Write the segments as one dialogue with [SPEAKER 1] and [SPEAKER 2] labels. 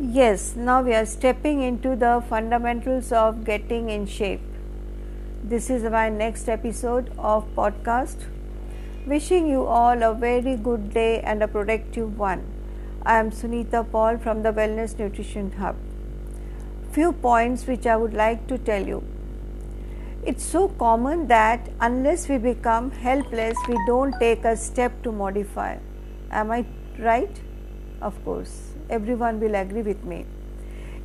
[SPEAKER 1] Yes, now we are stepping into the fundamentals of getting in shape. This is my next episode of podcast. Wishing you all a very good day and a productive one. I am Sunita Paul from the Wellness Nutrition Hub. Few points which I would like to tell you. It's so common that unless we become helpless, we don't take a step to modify. Am I right? Of course, everyone will agree with me.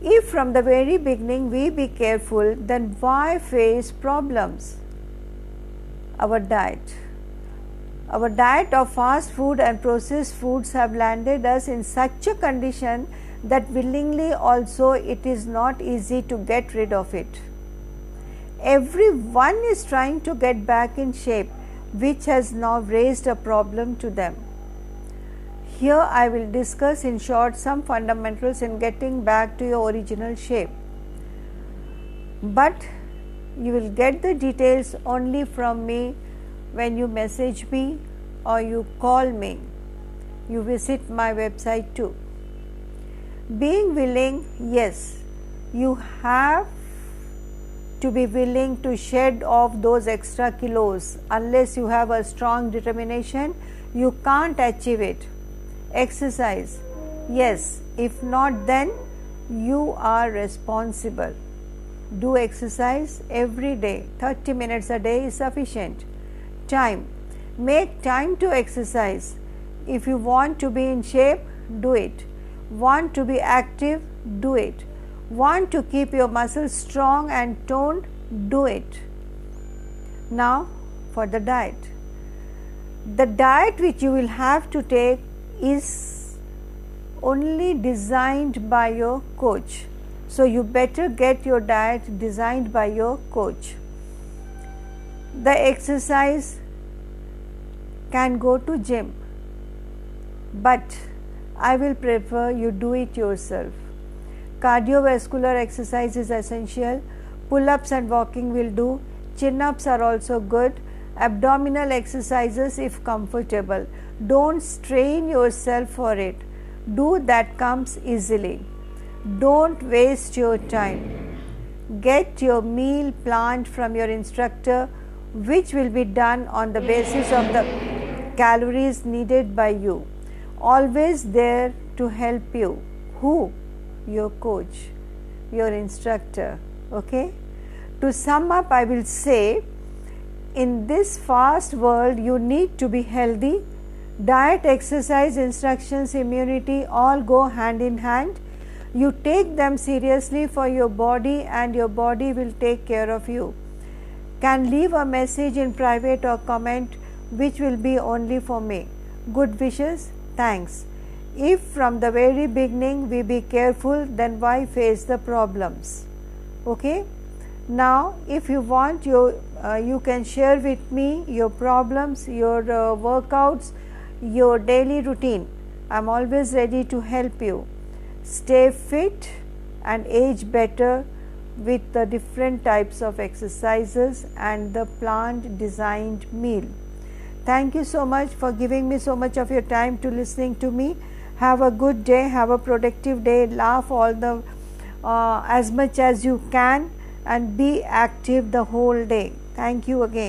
[SPEAKER 1] If from the very beginning we be careful, then why face problems? Our diet. Our diet of fast food and processed foods have landed us in such a condition that willingly also it is not easy to get rid of it. Everyone is trying to get back in shape, which has now raised a problem to them. Here I will discuss in short some fundamentals in getting back to your original shape. But you will get the details only from me when you message me or you call me. You visit my website too. Being willing, yes, you have to be willing to shed off those extra kilos. Unless you have a strong determination, you can't achieve it. Exercise, yes, if not, then you are responsible. Do exercise every day, 30 minutes a day is sufficient. Time, make time to exercise. If you want to be in shape, do it. Want to be active, do it. Want to keep your muscles strong and toned, do it. Now, for the diet. The diet which you will have to take is only designed by your coach. So, you better get your diet designed by your coach. The exercise can go to gym, but I will prefer you do it yourself. Cardiovascular exercise is essential. Pull ups and walking will do. Chin ups are also good. Abdominal exercises if comfortable. Don't strain yourself for it. Do that comes easily. Don't waste your time. Get your meal planned from your instructor, which will be done on the basis of the calories needed by you. Always there to help you. Who? Your coach, your instructor. Okay? To sum up, I will say in this fast world, you need to be healthy Diet, exercise, instructions, immunity all go hand in hand. You take them seriously for your body, and your body will take care of you. Can leave a message in private or comment which will be only for me. Good wishes, thanks. If from the very beginning we be careful, then why face the problems? Okay. Now, if you want, you uh, you can share with me your problems, your uh, workouts your daily routine. I'm always ready to help you. Stay fit and age better with the different types of exercises and the planned designed meal. Thank you so much for giving me so much of your time to listening to me. Have a good day, have a productive day, laugh all the uh, as much as you can and be active the whole day. Thank you again.